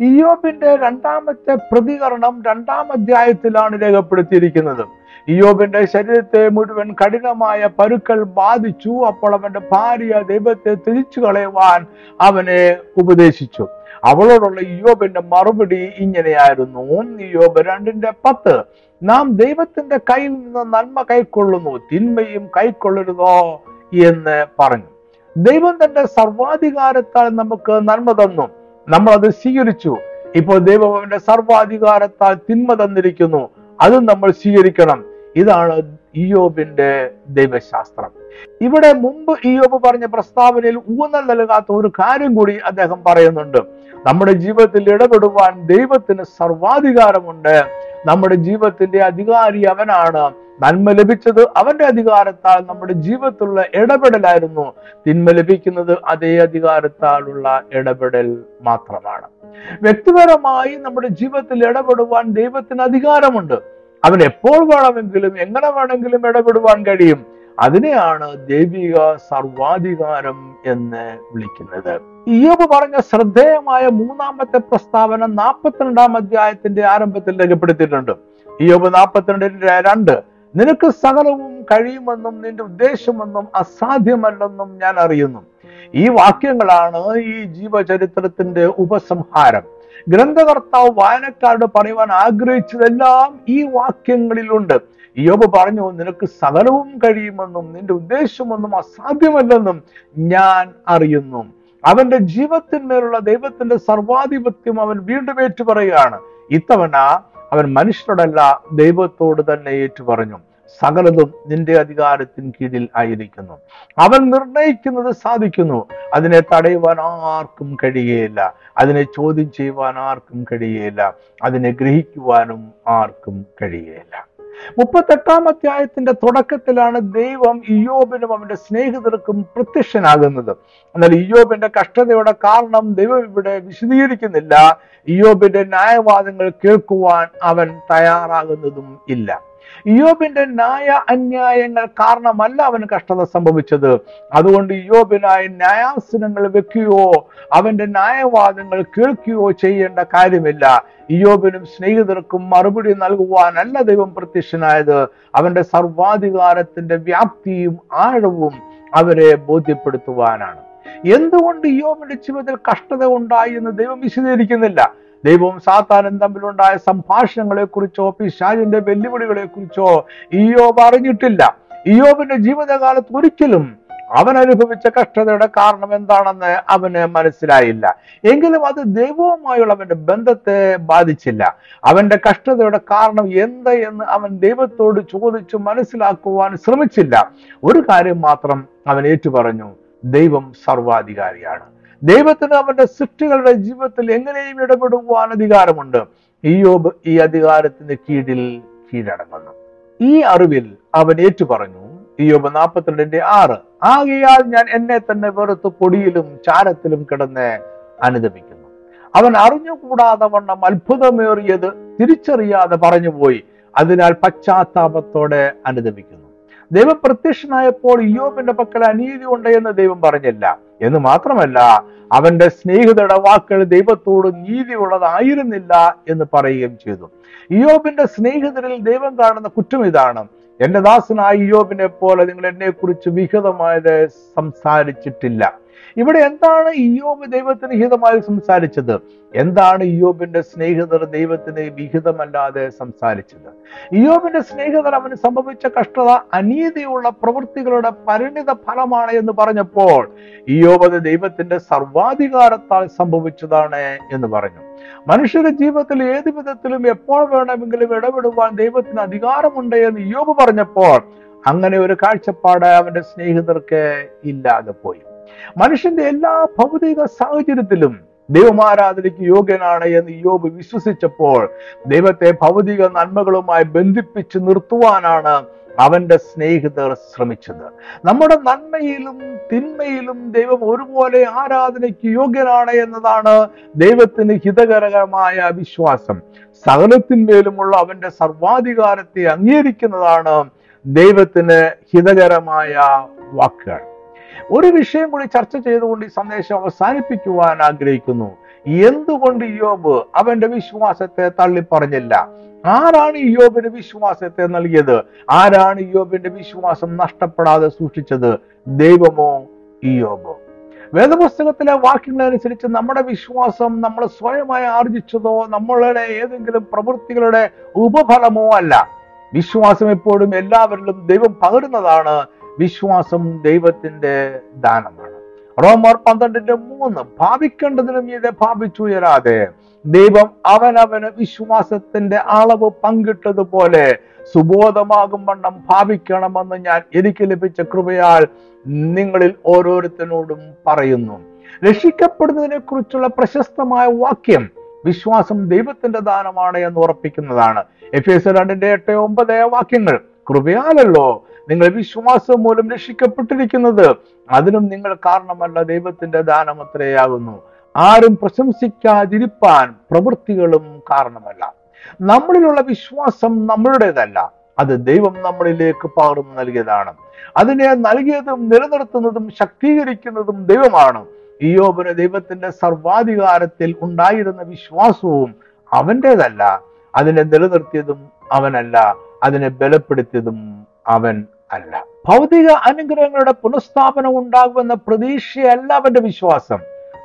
ഇയോബിന്റെ രണ്ടാമത്തെ പ്രതികരണം രണ്ടാം അധ്യായത്തിലാണ് രേഖപ്പെടുത്തിയിരിക്കുന്നത്. ഇയോബിന്റെ ശരീരത്തെ മുഴുവൻ കഠിനമായ പരുക്കൾ ബാധിച്ചു. അപ്പോൾ അവന്റെ ഭാര്യ ദൈവത്തെ തിരിച്ചു കളയുവാൻ അവനെ ഉപദേശിച്ചു. അവളോടുള്ള ഇയോബിന്റെ മറുപടി ഇങ്ങനെയായിരുന്നു. ഇയോബ് രണ്ടിന്റെ പത്ത്. നാം ദൈവത്തിന്റെ കയ്യിൽ നിന്ന് നന്മ കൈക്കൊള്ളുന്നു തിന്മയും കൈക്കൊള്ളരുതോ? എന്ന് പറഞ്ഞു. ദൈവം തന്റെ സർവാധികാരത്താൽ നമുക്ക് നന്മ തന്നു. നമ്മൾ അത് സ്വീകരിച്ചു. ഇപ്പോൾ ദൈവം അവന്റെ സർവാധികാരത്താൽ തിന്മ തന്നിരിക്കുന്നു. അതും നമ്മൾ സ്വീകരിക്കണം. ഇതാണ് ഇയോബിന്റെ ദൈവശാസ്ത്രം. ഇവിടെ മുമ്പ് ഇയോബ് പറഞ്ഞ പ്രസ്താവനയിൽ ഊന്നൽ നൽകാത്ത ഒരു കാര്യം കൂടി അദ്ദേഹം പറയുന്നുണ്ട്. നമ്മുടെ ജീവിതത്തിൽ ഇടപെടുവാൻ ദൈവത്തിന് സർവാധികാരമുണ്ട്. നമ്മുടെ ജീവിതത്തിന്റെ അധികാരി അവനാണ്. നന്മ ലഭിച്ചത് അവന്റെ അധികാരത്താൽ നമ്മുടെ ജീവിതത്തിലുള്ള ഇടപെടലായിരുന്നു. തിന്മ ലഭിക്കുന്നത് അതേ അധികാരത്താലുള്ള ഇടപെടൽ മാത്രമാണ്. വ്യക്തിപരമായി നമ്മുടെ ജീവിതത്തിൽ ഇടപെടുവാൻ ദൈവത്തിന് അധികാരമുണ്ട്. അവൻ എപ്പോൾ വേണമെങ്കിലും എങ്ങനെ വേണമെങ്കിലും ഇടപെടുവാൻ കഴിയും? അതിനെയാണ് ദൈവിക സർവാധികാരം എന്ന് വിളിക്കുന്നത്. ഇയോബ് പറഞ്ഞ ശ്രദ്ധേയമായ മൂന്നാമത്തെ പ്രസ്താവന നാൽപ്പത്തിരണ്ടാം അധ്യായത്തിന്റെ ആരംഭത്തിൽ രേഖപ്പെടുത്തിയിട്ടുണ്ട്. ഇയോബ് നാൽപ്പത്തിരണ്ടിന്റെ രണ്ട് നിനക്ക് സകലവും കഴിയുമെന്നും നിന്റെ ഉദ്ദേശമെന്നും അസാധ്യമല്ലെന്നും ഞാൻ അറിയുന്നു. ഈ വാക്യങ്ങളാണ് ഈ ജീവചരിത്രത്തിന്റെ ഉപസംഹാരം. ഗ്രന്ഥകർത്താവ് വായനക്കാരോട് പറയുവാൻ ആഗ്രഹിച്ചതെല്ലാം ഈ വാക്യങ്ങളിലുണ്ട്. യോബ് പറഞ്ഞു നിനക്ക് സകലവും കഴിയുമെന്നും നിന്റെ ഉദ്ദേശമൊന്നും അസാധ്യമല്ലെന്നും ഞാൻ അറിയുന്നു. അവന്റെ ജീവിതത്തിന്മേലുള്ള ദൈവത്തിന്റെ സർവാധിപത്യം അവൻ വീണ്ടും ഏറ്റുപറയുകയാണ്. ഇത്തവണ അവൻ മനുഷ്യരോടല്ല ദൈവത്തോട് തന്നെ ഏറ്റു പറഞ്ഞു സകലതും നിന്റെ അധികാരത്തിന് കീഴിൽ ആയിരിക്കുന്നു. അവൻ നിർണയിക്കുന്നത് സാധിക്കുന്നു. അതിനെ തടയുവാൻ ആർക്കും കഴിയുകയില്ല അതിനെ ചോദ്യം ചെയ്യുവാൻ ആർക്കും കഴിയുകയില്ല അതിനെ ഗ്രഹിക്കുവാനും ആർക്കും കഴിയുകയില്ല മുപ്പത്തെട്ടാം അധ്യായത്തിന്റെ തുടക്കത്തിലാണ് ദൈവം ഇയോബിനും അവന്റെ സ്നേഹിതർക്കും പ്രത്യക്ഷനാകുന്നത്. എന്നാൽ ഇയോബിന്റെ കഷ്ടതയുടെ കാരണം ദൈവം ഇവിടെ വിശദീകരിക്കുന്നില്ല. ഇയോബിന്റെ ന്യായവാദങ്ങൾ കേൾക്കുവാൻ അവൻ തയ്യാറാകുന്നതും ഇല്ല. ഇയോബിന്റെ ന്യായ അന്യായങ്ങൾ കാരണമല്ല അവന് കഷ്ടത സംഭവിച്ചത്. അതുകൊണ്ട് യോബിനായി ന്യായാസനങ്ങൾ വെക്കുകയോ അവന്റെ ന്യായവാദങ്ങൾ കേൾക്കുകയോ ചെയ്യേണ്ട കാര്യമില്ല. ഇയോബിനും സ്നേഹിതർക്കും മറുപടി നൽകുവാനല്ല ദൈവം പ്രത്യക്ഷനായത്. അവന്റെ സർവാധികാരത്തിന്റെ വ്യാപ്തിയും ആഴവും അവരെ ബോധ്യപ്പെടുത്തുവാനാണ്. എന്തുകൊണ്ട് യോബിന്റെ ജീവിതത്തിൽ കഷ്ടത ഉണ്ടായി എന്ന് ദൈവം വിശദീകരിക്കുന്നില്ല? ദൈവവും സാത്താനും തമ്മിലുണ്ടായ സംഭാഷണങ്ങളെ കുറിച്ചോ പിശാജിന്റെ വെല്ലുവിളികളെ കുറിച്ചോ ഇയോബ് അറിഞ്ഞിട്ടില്ല. ഇയോബിന്റെ ജീവിതകാലത്ത് ഒരിക്കലും അവൻ അനുഭവിച്ച കഷ്ടതയുടെ കാരണം എന്താണെന്ന് അവന് മനസ്സിലായില്ല. എങ്കിലും അത് ദൈവവുമായുള്ള അവന്റെ ബന്ധത്തെ ബാധിച്ചില്ല. അവന്റെ കഷ്ടതയുടെ കാരണം എന്ത് എന്ന് അവൻ ദൈവത്തോട് ചോദിച്ചു മനസ്സിലാക്കുവാൻ ശ്രമിച്ചില്ല. ഒരു കാര്യം മാത്രം അവൻ ഏറ്റുപറഞ്ഞു. ദൈവം സർവാധികാരിയാണ്. ദൈവത്തിന് അവന്റെ സൃഷ്ടികളുടെ ജീവിതത്തിൽ എങ്ങനെയും ഇടപെടുവാൻ അധികാരമുണ്ട്. ഇയോബ് ഈ അധികാരത്തിന് കീഴിൽ കീഴടങ്ങുന്നു. ഈ അറിവിൽ അവൻ ഏറ്റുപറഞ്ഞു ഇയോബ് നാൽപ്പത്തിരണ്ടിന്റെ ആറ് ആകയാൽ ഞാൻ എന്നെ തന്നെ വെറുത്ത് പൊടിയിലും ചാരത്തിലും കിടന്ന് അനുദമിക്കുന്നു അവൻ അറിഞ്ഞുകൂടാതെ വണ്ണം അത്ഭുതമേറിയത് തിരിച്ചറിയാതെ പറഞ്ഞുപോയി അതിനാൽ പശ്ചാത്താപത്തോടെ അനുദമിക്കുന്നു ദൈവം പ്രത്യക്ഷനായപ്പോൾ ഇയോബിന്റെ പക്കൽ അനീതി ഉണ്ട് എന്ന് ദൈവം പറഞ്ഞില്ല. എന്ന് മാത്രമല്ല അവന്റെ സ്നേഹിതരുടെ വാക്കുകൾ ദൈവത്തോട് നീതിയുള്ളതായിരുന്നില്ല എന്ന് പറയുകയും ചെയ്തു. ഇയോബിന്റെ സ്നേഹിതരിൽ ദൈവം കാണുന്ന കുറ്റം ഇതാണ്. എന്റെ ദാസനായ ഇയോബിനെ പോലെ നിങ്ങൾ എന്നെ കുറിച്ച് വിഹിതമായത് സംസാരിച്ചിട്ടില്ല. ഇവിടെ എന്താണ് ഇയോബ് ദൈവത്തിന് ഹിതമായി സംസാരിച്ചത്? എന്താണ് ഇയോബിന്റെ സ്നേഹിതർ ദൈവത്തിന് വിഹിതമല്ലാതെ സംസാരിച്ചത്? ഇയോബിന്റെ സ്നേഹിതർ അവന് സംഭവിച്ച കഷ്ടത അനീതിയുള്ള പ്രവൃത്തികളുടെ പരിണിത ഫലമാണ് എന്ന് പറഞ്ഞപ്പോൾ ഇയോബ് അത് ദൈവത്തിന്റെ സർവാധികാരത്താൽ സംഭവിച്ചതാണ് എന്ന് പറഞ്ഞു. മനുഷ്യരുടെ ജീവിതത്തിൽ ഏത് വിധത്തിലും എപ്പോൾ വേണമെങ്കിലും ഇടപെടുവാൻ ദൈവത്തിന് അധികാരമുണ്ട് എന്ന് ഇയോബ് പറഞ്ഞപ്പോൾ അങ്ങനെ ഒരു കാഴ്ചപ്പാട് അവന്റെ സ്നേഹിതർക്ക് ഇല്ലാതെ പോയി. മനുഷ്യന്റെ എല്ലാ ഭൗതിക സാഹചര്യത്തിലും ദൈവമാരാധനയ്ക്ക് യോഗ്യനാണ് എന്ന് യോബ് വിശ്വസിച്ചപ്പോൾ ദൈവത്തെ ഭൗതിക നന്മകളുമായി ബന്ധിപ്പിച്ച് നിർത്തുവാനാണ് അവന്റെ സ്നേഹിതർ ശ്രമിച്ചത്. നമ്മുടെ നന്മയിലും തിന്മയിലും ദൈവം ഒരുപോലെ ആരാധനയ്ക്ക് യോഗ്യനാണ് എന്നതാണ് ദൈവത്തിന് ഹിതകരമായ വിശ്വാസം. സകലത്തിന്മേലുമുള്ള അവന്റെ സർവാധികാരത്തെ അംഗീകരിക്കുന്നതാണ് ദൈവത്തിന് ഹിതകരമായ വാക്കുകൾ. ഒരു വിഷയം കൂടി ചർച്ച ചെയ്തുകൊണ്ട് ഈ സന്ദേശം അവസാനിപ്പിക്കുവാൻ ആഗ്രഹിക്കുന്നു. എന്തുകൊണ്ട് യോബ് അവന്റെ വിശ്വാസത്തെ തള്ളിപ്പറഞ്ഞില്ല? ആരാണ് യോബിന് വിശ്വാസത്തെ നൽകിയത്? ആരാണ് യോബിന്റെ വിശ്വാസം നഷ്ടപ്പെടാതെ സൂക്ഷിച്ചത്? ദൈവമോ യോബോ വേദപുസ്തകത്തിലെ വാക്യങ്ങളനുസരിച്ച് നമ്മുടെ വിശ്വാസം നമ്മൾ സ്വയമായി ആർജിച്ചതോ നമ്മളുടെ ഏതെങ്കിലും പ്രവൃത്തികളുടെ ഉപഫലമോ അല്ല. വിശ്വാസം എപ്പോഴും എല്ലാവരിലും ദൈവം പകരുന്നതാണ്. വിശ്വാസം ദൈവത്തിന്റെ ദാനമാണ്. റോമർ പന്ത്രണ്ടിന്റെ മൂന്ന് ഭാവിക്കേണ്ടതിനും ഇത് ഭാവിച്ചുയരാതെ ദൈവം അവനവന് വിശ്വാസത്തിന്റെ അളവ് പങ്കിട്ടതുപോലെ സുബോധമാകും വണ്ണം ഭാവിക്കണമെന്ന് ഞാൻ എനിക്ക് ലഭിച്ച കൃപയാൽ നിങ്ങളിൽ ഓരോരുത്തരോടും പറയുന്നു. രക്ഷിക്കപ്പെടുന്നതിനെ കുറിച്ചുള്ള പ്രശസ്തമായ വാക്യം വിശ്വാസം ദൈവത്തിന്റെ ദാനമാണ് എന്ന് ഉറപ്പിക്കുന്നതാണ്. എഫ് എസ് രണ്ടിന്റെ എട്ട് ഒമ്പത് വാക്യങ്ങൾ കൃപയാലല്ലോ നിങ്ങൾ വിശ്വാസം മൂലം രക്ഷിക്കപ്പെട്ടിരിക്കുന്നത്. അതിനും നിങ്ങൾ കാരണമല്ല ദൈവത്തിന്റെ ദാനം അത്രയാകുന്നു. ആരും പ്രശംസിക്കാതിരിപ്പാൻ പ്രവൃത്തികളും കാരണമല്ല. നമ്മളിലുള്ള വിശ്വാസം നമ്മളുടേതല്ല. അത് ദൈവം നമ്മളിലേക്ക് പകർന്നു നൽകിയതാണ്. അതിനെ നൽകിയതും നിലനിർത്തുന്നതും ശക്തീകരിക്കുന്നതും ദൈവമാണ്. ഇയോബിന് ദൈവത്തിന്റെ സർവാധികാരത്തിൽ ഉണ്ടായിരുന്ന വിശ്വാസവും അവന്റെതല്ല അതിനെ നിലനിർത്തിയതും അവനല്ല. അതിനെ ബലപ്പെടുത്തിയതും അവൻ അല്ല. ഭൗതിക അനുഗ്രഹങ്ങളുടെ പുനഃസ്ഥാപനം ഉണ്ടാകുമെന്ന പ്രതീക്ഷയല്ല അവന്റെ വിശ്വാസം.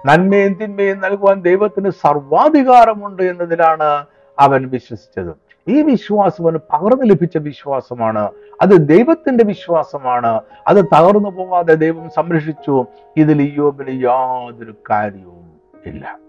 നന്മയും തിന്മയും നൽകുവാൻ ദൈവത്തിന് സർവാധികാരമുണ്ട് എന്നതിലാണ് അവൻ വിശ്വസിച്ചത്. ഈ വിശ്വാസം അവന് പകർന്നു ലഭിച്ച വിശ്വാസമാണ്. അത് ദൈവത്തിന്റെ വിശ്വാസമാണ്. അത് തകർന്നു പോകാതെ ദൈവം സംരക്ഷിച്ചു. ഇതിൽ ഇയോബിന് യാതൊരു കാര്യവും ഇല്ല.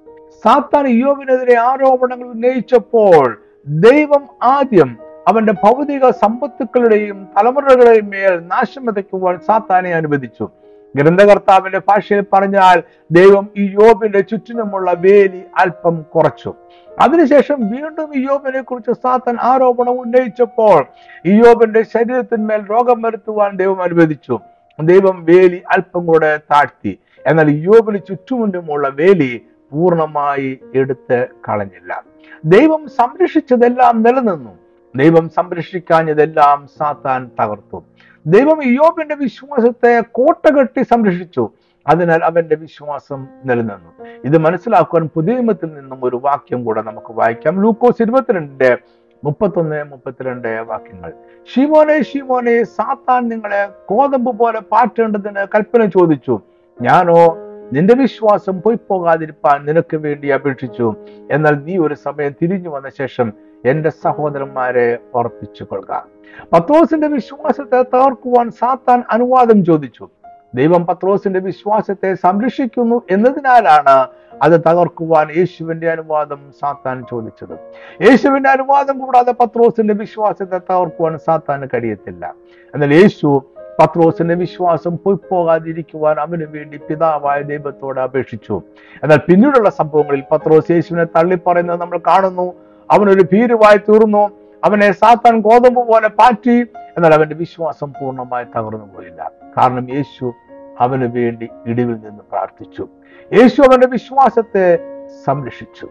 സാത്താൻ ഇയോബിനെതിരെ ആരോപണങ്ങൾ ഉന്നയിച്ചപ്പോൾ ദൈവം ആദ്യം അവന്റെ ഭൗതിക സമ്പത്തുക്കളുടെയും തലമുറകളുടെയും മേൽ നാശം വിതയ്ക്കുവാൻ സാത്താനെ അനുവദിച്ചു. ഗ്രന്ഥകർത്താവിന്റെ ഭാഷയിൽ പറഞ്ഞാൽ ദൈവം ഈ യോബിന്റെ ചുറ്റിനുമുള്ള വേലി അല്പം കുറച്ചു. അതിനുശേഷം വീണ്ടും ഇയോബിനെ കുറിച്ച് സാത്തൻ ആരോപണം ഉന്നയിച്ചപ്പോൾ യോബിന്റെ ശരീരത്തിന്മേൽ രോഗം വരുത്തുവാൻ ദൈവം അനുവദിച്ചു. ദൈവം വേലി അല്പം കൂടെ താഴ്ത്തി. എന്നാൽ യോബിന് ചുറ്റുമുണ്ടുമുള്ള വേലി പൂർണമായി എടുത്ത് കളഞ്ഞില്ല. ദൈവം സംരക്ഷിച്ചതെല്ലാം നിലനിന്നു. ദൈവം സംരക്ഷിക്കാഞ്ഞതെല്ലാം സാത്താൻ തകർത്തു. ദൈവം ഇയോബിന്റെ വിശ്വാസത്തെ കോട്ടകെട്ടി സംരക്ഷിച്ചു. അതിനാൽ അവന്റെ വിശ്വാസം നിലനിന്നു. ഇത് മനസ്സിലാക്കുവാൻ പുതിയമത്തിൽ നിന്നും ഒരു വാക്യം കൂടെ നമുക്ക് വായിക്കാം. ലൂക്കോസ് ഇരുപത്തിരണ്ടിന്റെ മുപ്പത്തൊന്ന് മുപ്പത്തിരണ്ട് വാക്യങ്ങൾ. ഷിമോനെ ഷിമോനെ സാത്താൻ നിങ്ങളെ കോതമ്പ് പോലെ പാറ്റേണ്ടതിന് കൽപ്പന ചോദിച്ചു. ഞാനോ നിന്റെ വിശ്വാസം പോയി പോകാതിരിപ്പാൻ നിനക്ക് വേണ്ടി അപേക്ഷിച്ചു. എന്നാൽ നീ ഒരു സമയം തിരിഞ്ഞു വന്ന ശേഷം എന്റെ സഹോദരന്മാരെ ഓർപ്പിച്ചു കൊള്ളുക പത്രോസിന്റെ വിശ്വാസത്തെ തകർക്കുവാൻ സാത്താൻ അനുവാദം ചോദിച്ചു. ദൈവം പത്രോസിന്റെ വിശ്വാസത്തെ സംരക്ഷിക്കുന്നു എന്നതിനാലാണ് അത് തകർക്കുവാൻ യേശുവിന്റെ അനുവാദം സാത്താൻ ചോദിച്ചത്. യേശുവിന്റെ അനുവാദം കൂടാതെ പത്രോസിന്റെ വിശ്വാസത്തെ തകർക്കുവാൻ സാത്താൻ കഴിയത്തില്ല. എന്നാൽ യേശു പത്രോസിന്റെ വിശ്വാസം പോയി പോകാതിരിക്കുവാൻ അവന് വേണ്ടി പിതാവായ ദൈവത്തോട് അപേക്ഷിച്ചു. എന്നാൽ പിന്നീടുള്ള സംഭവങ്ങളിൽ പത്രോസ് യേശുവിനെ തള്ളിപ്പറയുന്നത് നമ്മൾ കാണുന്നു. അവനൊരു ഭീരുവായി തീർന്നു. അവനെ സാത്താൻ ഗോതമ്പ് പോലെ പാറ്റി. എന്നാൽ അവന്റെ വിശ്വാസം പൂർണമായി തകർന്നു പോയില്ല. കാരണം യേശു അവന് വേണ്ടി ഇടിവിൽ നിന്ന് പ്രാർത്ഥിച്ചു. യേശു അവന്റെ വിശ്വാസത്തെ സംരക്ഷിച്ചു.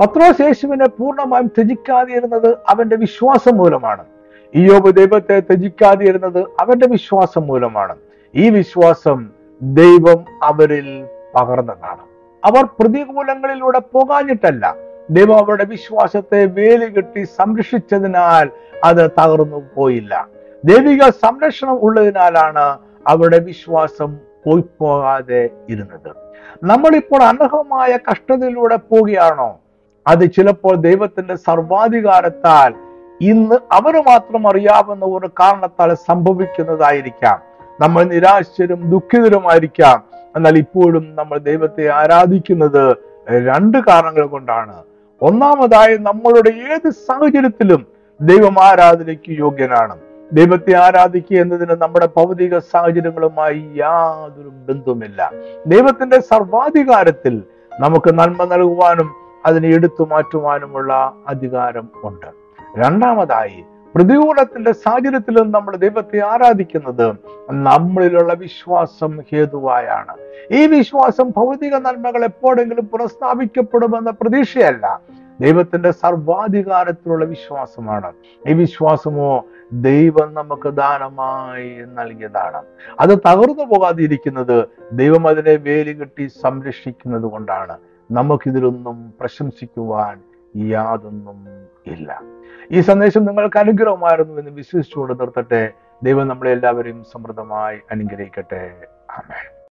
പത്രോസ് യേശുവിനെ പൂർണമായും ത്യജിക്കാതിരുന്നത് അവന്റെ വിശ്വാസം മൂലമാണ്. ഇയോബ് ദൈവത്തെ ത്യജിക്കാതിരുന്നത് അവന്റെ വിശ്വാസം മൂലമാണ്. ഈ വിശ്വാസം ദൈവം അവരിൽ പകർന്നതാണ്. അവർ പ്രതികൂലങ്ങളിലൂടെ പോകാഞ്ഞിട്ടല്ല ദൈവം അവരുടെ വിശ്വാസത്തെ വേലികെട്ടി സംരക്ഷിച്ചതിനാൽ അത് തകർന്നു പോയില്ല. ദൈവിക സംരക്ഷണം ഉള്ളതിനാലാണ് അവരുടെ വിശ്വാസം പോയി പോകാതെ ഇരുന്നത്. നമ്മളിപ്പോൾ അനർഹമായ കഷ്ടതയിലൂടെ പോവുകയാണോ? അത് ചിലപ്പോൾ ദൈവത്തിന്റെ സർവാധികാരത്താൽ ഇന്ന് അവന് മാത്രം അറിയാവുന്ന ഒരു കാരണത്താൽ സംഭവിക്കുന്നതായിരിക്കാം. നമ്മൾ നിരാശരും ദുഃഖിതരുമായിരിക്കാം എന്നാൽ ഇപ്പോഴും നമ്മൾ ദൈവത്തെ ആരാധിക്കുന്നത് രണ്ട് കാരണങ്ങൾ കൊണ്ടാണ്. ഒന്നാമതായി നമ്മളുടെ ഏത് സാഹചര്യത്തിലും ദൈവം ആരാധനയ്ക്ക് യോഗ്യനാണ്. ദൈവത്തെ ആരാധിക്കുക എന്നതിന് നമ്മുടെ ഭൗതിക സാഹചര്യങ്ങളുമായി യാതൊരു ബന്ധവുമില്ല. ദൈവത്തിന്റെ സർവാധികാരത്തിൽ നമുക്ക് നന്മ നൽകുവാനും അതിനെ എടുത്തു മാറ്റുവാനുമുള്ള അധികാരം ഉണ്ട്. രണ്ടാമതായി പ്രതികൂലത്തിന്റെ സാഹചര്യത്തിലും നമ്മൾ ദൈവത്തെ ആരാധിക്കുന്നത് നമ്മളിലുള്ള വിശ്വാസം ഹേതുവായാണ്. ഈ വിശ്വാസം ഭൗതിക നന്മകൾ എപ്പോഴെങ്കിലും പുനഃസ്ഥാപിക്കപ്പെടുമെന്ന പ്രതീക്ഷയല്ല. ദൈവത്തിന്റെ സർവാധികാരത്തിലുള്ള വിശ്വാസമാണ്. ഈ വിശ്വാസമോ ദൈവം നമുക്ക് ദാനമായി നൽകിയതാണ്. അത് തകർന്നു പോകാതിരിക്കുന്നത് ദൈവം അതിനെ വേലി കെട്ടി സംരക്ഷിക്കുന്നത് കൊണ്ടാണ്. നമുക്കിതിലൊന്നും പ്രശംസിക്കുവാൻ യാതൊന്നും ഇല്ല. ഈ സന്ദേശം നിങ്ങൾക്ക് അനുഗ്രഹമായിരുന്നു എന്ന് വിശ്വസിച്ചുകൊണ്ട് നിർത്തട്ടെ. ദൈവം നമ്മളെ എല്ലാവരെയും സമൃദ്ധമായി അനുഗ്രഹിക്കട്ടെ. ആമേൻ.